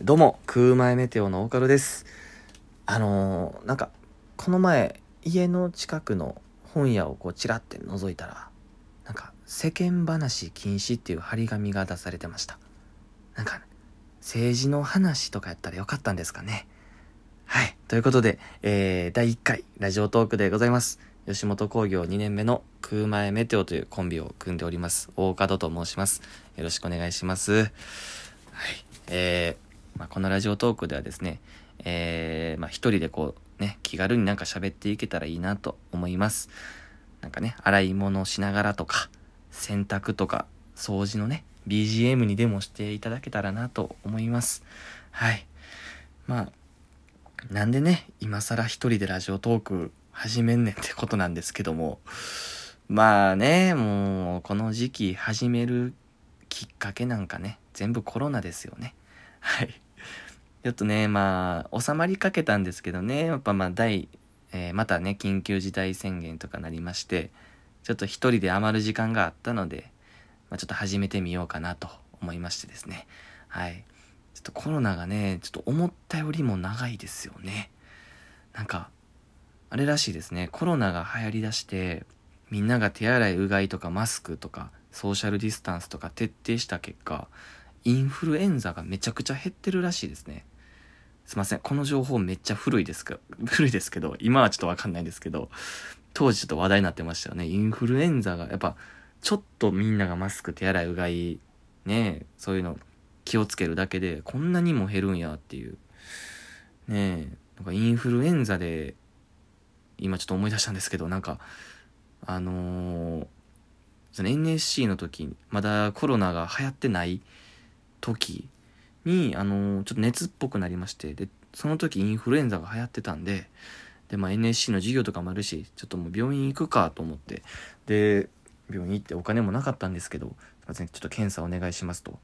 どうも、空前メテオのオカルです。あのーなんか、この前、家の近くの本屋をこう、チラって覗いたら、なんか、世間話禁止っていう張り紙が出されてました。なんか、政治の話とかやったらよかったんですかね。はい。ということで、えー、第1回、ラジオトークでございます。吉本興業2年目の空前メテオというコンビを組んでおります。大門と申します。よろしくお願いします。はい。えー、まあ、このラジオトークではですね、えー、まあ、一人でこう、ね、気軽になんか喋っていけたらいいなと思います。なんかね、洗い物しながらとか、洗濯とか、掃除のね、BGM にでもしていただけたらなと思います。はい。まあ、なんでね、今更一人でラジオトーク始めんねんってことなんですけども、まあね、もう、この時期始めるきっかけなんかね、全部コロナですよね。はい。ちょっとね、まあ、収まりかけたんですけどね、やっぱまあ、第、えーまたね、緊急事態宣言とかなりまして、ちょっと一人で余る時間があったので、まあ、ちょっと始めてみようかなと思いましてですね。はい。ちょっとコロナがね、ちょっと思ったよりも長いですよね。なんか、あれらしいですね。コロナが流行りだして、みんなが手洗い、うがいとかマスクとか、ソーシャルディスタンスとか徹底した結果、インフルエンザがめちゃくちゃ減ってるらしいですね。すいません。この情報めっちゃ古いですか、古いですけど、今はちょっとわかんないんですけど、当時ちょっと話題になってましたよね。インフルエンザが、やっぱ、ちょっとみんながマスク、手洗い、うがい、ねそういうの気をつけるだけで、こんなにも減るんやっていう。ね、なんかインフルエンザで、今ちょっと思い出したんですけど、なんか、あのーその NSC の時、まだコロナが流行ってない時に、あのちょっと熱っぽくなりまして、で、その時インフルエンザが流行ってたんで、で、まあ NSC の授業とかもあるし、ちょっともう病院行くかと思って、で、病院行ってお金もなかったんですけど、ちょっと検査お願いしますと。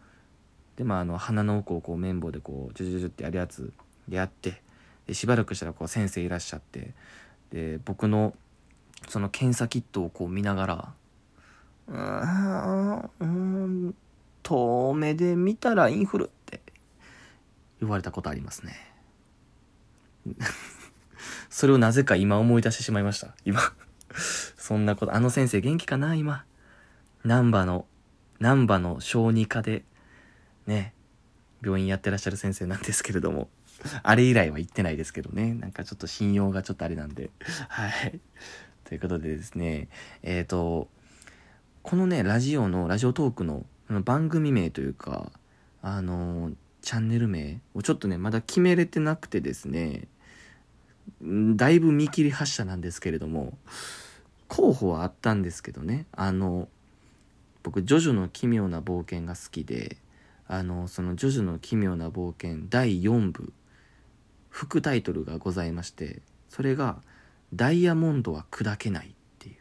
で、まああの、鼻の奥をこう綿棒でこう、ジュジュジュってやるやつでやって、で、しばらくしたらこう先生いらっしゃって、で、僕のその検査キットをこう見ながら、うーん、うん、遠目で見たらインフルって言われたことありますね。それをなぜか今思い出してしまいました。今。そんなこと、あの先生元気かな？今。難波の、難波の小児科で、ね、病院やってらっしゃる先生なんですけれども、あれ以来は行ってないですけどね。なんかちょっと信用がちょっとあれなんで。はい。ということでですね、えっ、と、このね、ラジオの、ラジオトークの番組名というか、あの、チャンネル名をちょっとね、まだ決めれてなくてですね、だいぶ見切り発車なんですけれども、候補はあったんですけどね、あの、僕、ジョジョの奇妙な冒険が好きで、あの、そのジョジョの奇妙な冒険第4部、副タイトルがございまして、それが、ダイヤモンドは砕けないってい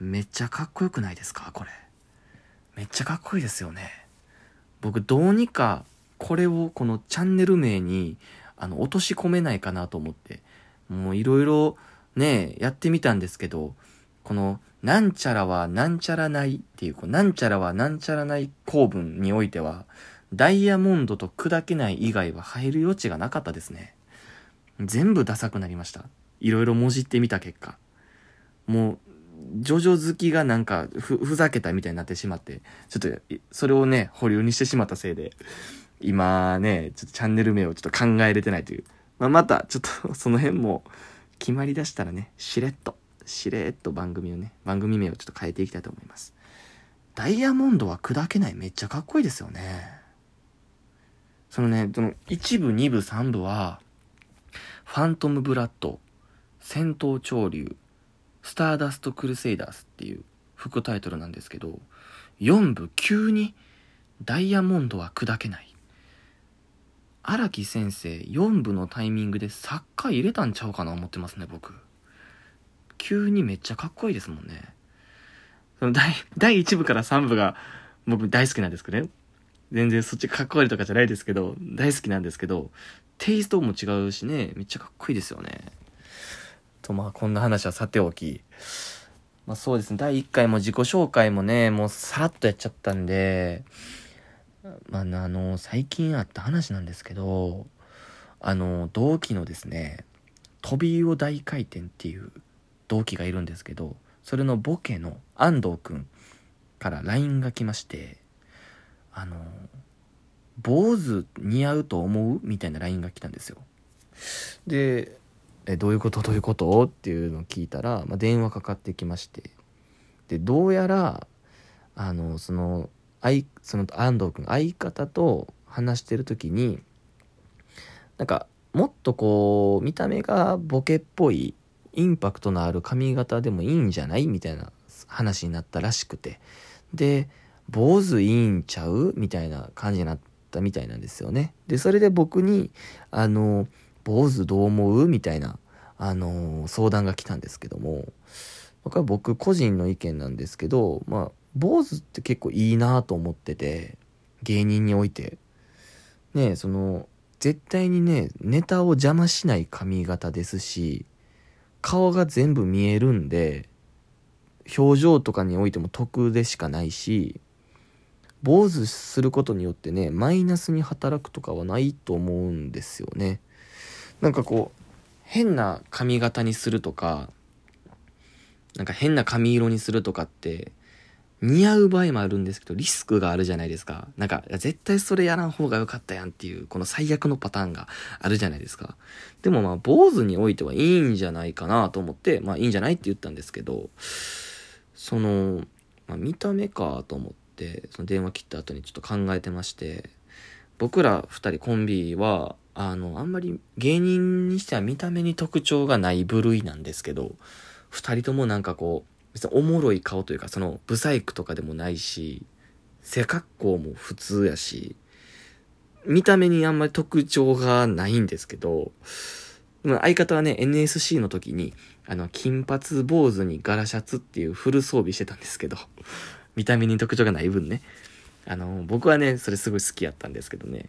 う。めっちゃかっこよくないですかこれ。めっちゃかっこいいですよね。僕どうにかこれをこのチャンネル名にあの落とし込めないかなと思って、もういろいろね、やってみたんですけど、このなんちゃらはなんちゃらないっていう、こうなんちゃらはなんちゃらない構文においては、ダイヤモンドと砕けない以外は入る余地がなかったですね。全部ダサくなりました。いろいろもじってみた結果。もう、ジョジョ好きがなんかふ、ふざけたみたいになってしまって、ちょっと、それをね、保留にしてしまったせいで、今ね、ちょっとチャンネル名をちょっと考えれてないという。まあ、また、ちょっとその辺も決まりだしたらね、しれっと、しれっと番組をね、番組名をちょっと変えていきたいと思います。ダイヤモンドは砕けないめっちゃかっこいいですよね。そのね、その1部、2部、3部は、ファントムブラッド、戦闘潮流、スターダストクルセイダースっていう副タイトルなんですけど、4部急にダイヤモンドは砕けない。荒木先生4部のタイミングでサッカー入れたんちゃうかな思ってますね、僕。急にめっちゃかっこいいですもんね。その第、第1部から3部が僕大好きなんですけどね。全然そっちかっこ悪いとかじゃないですけど、大好きなんですけど、テイストも違うしね、めっちゃかっこいいですよね。と、まあこんな話はさておき、まあそうですね、第1回も自己紹介もね、もうさらっとやっちゃったんで、まあ、あの、最近あった話なんですけど、あの、同期のですね、飛びを大回転っていう同期がいるんですけど、それのボケの安藤くんから LINE が来まして、あの、坊主似合うと思うみたいな LINE が来たんですよ。で、え、どういうこと？どういうこと？っていうのを聞いたら、まあ、電話かかってきまして、で、どうやら、あの、その、相その安藤君相方と話してる時になんかもっとこう見た目がボケっぽいインパクトのある髪型でもいいんじゃないみたいな話になったらしくて。で坊主いいんちゃう？みたいな感じになったみたいなんですよね。でそれで僕にあの坊主どう思う？みたいなあの相談が来たんですけども。これは僕個人の意見なんですけどまあ坊主って結構いいなと思ってて芸人において。ねその絶対にねネタを邪魔しない髪型ですし顔が全部見えるんで表情とかにおいても得でしかないし坊主することによってねマイナスに働くとかはないと思うんですよね。なんかこう変な髪型にするとかなんか変な髪色にするとかって似合う場合もあるんですけど、リスクがあるじゃないですか。なんか、絶対それやらん方が良かったやんっていう、この最悪のパターンがあるじゃないですか。でもまあ、坊主においてはいいんじゃないかなと思って、まあいいんじゃないって言ったんですけど、その、まあ見た目かと思って、その電話切った後にちょっと考えてまして、僕ら二人コンビは、あの、あんまり芸人にしては見た目に特徴がない部類なんですけど、二人ともなんかこう、別におもろい顔というか、その、ブサイクとかでもないし、背格好も普通やし、見た目にあんまり特徴がないんですけど、相方はね、NSC の時に、あの、金髪坊主に柄シャツっていうフル装備してたんですけど、見た目に特徴がない分ね。あの、僕はね、それすごい好きやったんですけどね。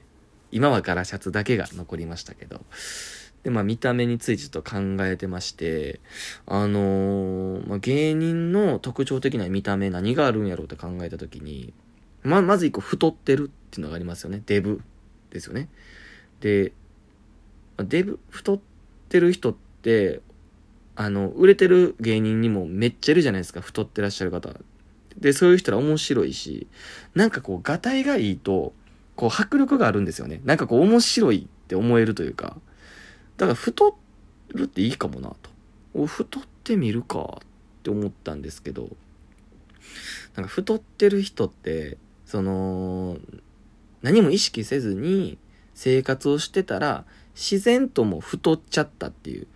今は柄シャツだけが残りましたけど。で、まあ見た目についてちょっと考えてまして、あのー、まあ、芸人の特徴的な見た目何があるんやろうって考えた時に、ま、まず一個太ってるっていうのがありますよね。デブですよね。で、デブ、太ってる人って、あの、売れてる芸人にもめっちゃいるじゃないですか、太ってらっしゃる方。で、そういう人ら面白いし、なんかこう、がたいがいいと、こう、迫力があるんですよね。なんかこう、面白いって思えるというか、だから太るっていいかもなと。太ってみるかって思ったんですけど、なんか太ってる人って、その、何も意識せずに生活をしてたら、自然とも太っちゃったっていう、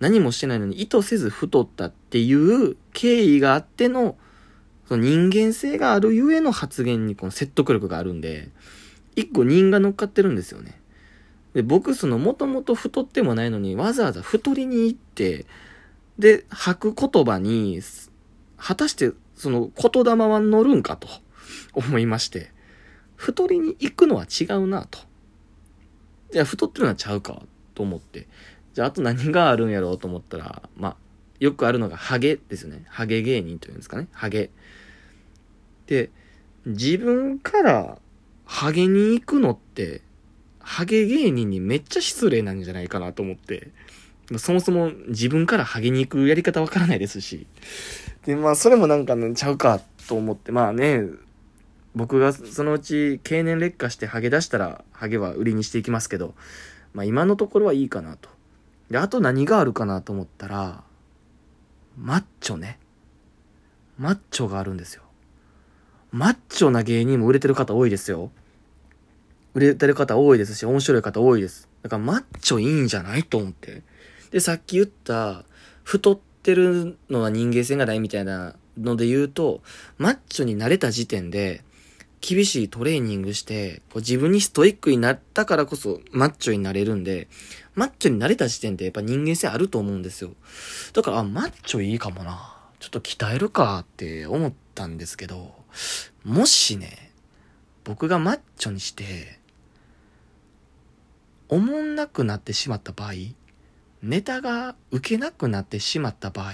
何もしてないのに意図せず太ったっていう経緯があっての、その人間性があるゆえの発言にこの説得力があるんで、一個人が乗っかってるんですよね。で、僕、その、もともと太ってもないのに、わざわざ太りに行って、で、吐く言葉に、果たして、その、言霊は乗るんかと思いまして、太りに行くのは違うなと。じゃあ、太ってるのはちゃうかと思って。じゃあ、あと何があるんやろうと思ったら、まあ、よくあるのが、ハゲですね。ハゲ芸人というんですかね。ハゲ。で、自分からハゲに行くのって、ハゲ芸人にめっちゃ失礼なんじゃないかなと思って、そもそも自分からハゲに行くやり方わからないですし、で、まあそれもなんかね、ちゃうかと思って、まあね、僕がそのうち経年劣化してハゲ出したら、ハゲは売りにしていきますけど、まあ今のところはいいかなと。で、あと何があるかなと思ったら、マッチョね。マッチョがあるんですよ。マッチョな芸人も売れてる方多いですよ。売れてる方多いですし、面白い方多いです。だからマッチョいいんじゃないと思って。で、さっき言った、太ってるのは人間性がないみたいなので言うと、マッチョになれた時点で、厳しいトレーニングして、こう自分にストイックになったからこそマッチョになれるんで、マッチョになれた時点でやっぱ人間性あると思うんですよ。だから、あ、マッチョいいかもな。ちょっと鍛えるかって思ったんですけど、もしね、僕がマッチョにして、おもんなくなってしまった場合、ネタが受けなくなってしまった場合、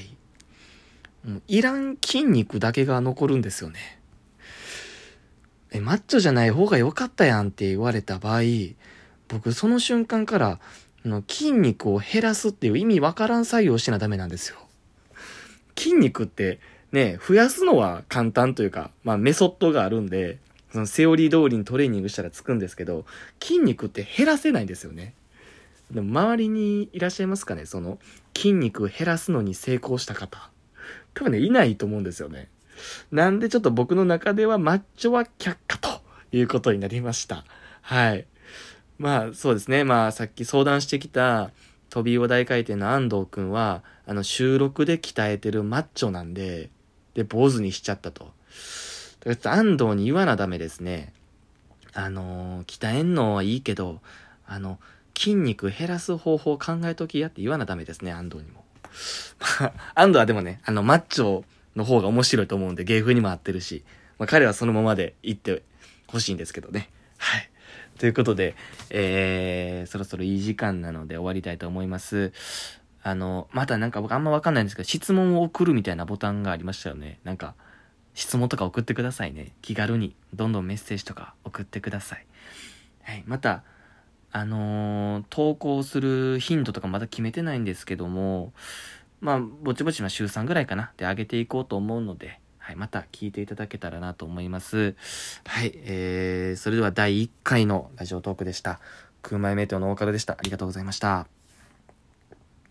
もういらん筋肉だけが残るんですよね。え、マッチョじゃない方が良かったやんって言われた場合、僕その瞬間から、の筋肉を減らすっていう意味わからん作業をしなダメなんですよ。筋肉ってね、増やすのは簡単というか、まあメソッドがあるんで、そのセオリー通りにトレーニングしたらつくんですけど、筋肉って減らせないんですよね。でも周りにいらっしゃいますかね？その筋肉減らすのに成功した方。多分ね、いないと思うんですよね。なんでちょっと僕の中ではマッチョは却下ということになりました。はい。まあそうですね。まあさっき相談してきた飛び大回転の安藤くんは、あの収録で鍛えてるマッチョなんで、で、坊主にしちゃったと。安藤に言わなダメですね。あのー、鍛えんのはいいけど、あの、筋肉減らす方法考えときやって言わなダメですね、安藤にも。まあ、安藤はでもね、あの、マッチョの方が面白いと思うんで、芸風にも合ってるし、まあ、彼はそのままで行ってほしいんですけどね。はい。ということで、えー、そろそろいい時間なので終わりたいと思います。あの、またなんか僕あんまわかんないんですけど、質問を送るみたいなボタンがありましたよね。なんか、質問とか送ってくださいね。気軽に、どんどんメッセージとか送ってください。はい。また、あのー、投稿する頻度とかまだ決めてないんですけども、まあ、ぼちぼちま週3ぐらいかなで上げていこうと思うので、はい、また聞いていただけたらなと思います。はい、えー、それでは第1回のラジオトークでした。空前メテオの大方でした。ありがとうございました。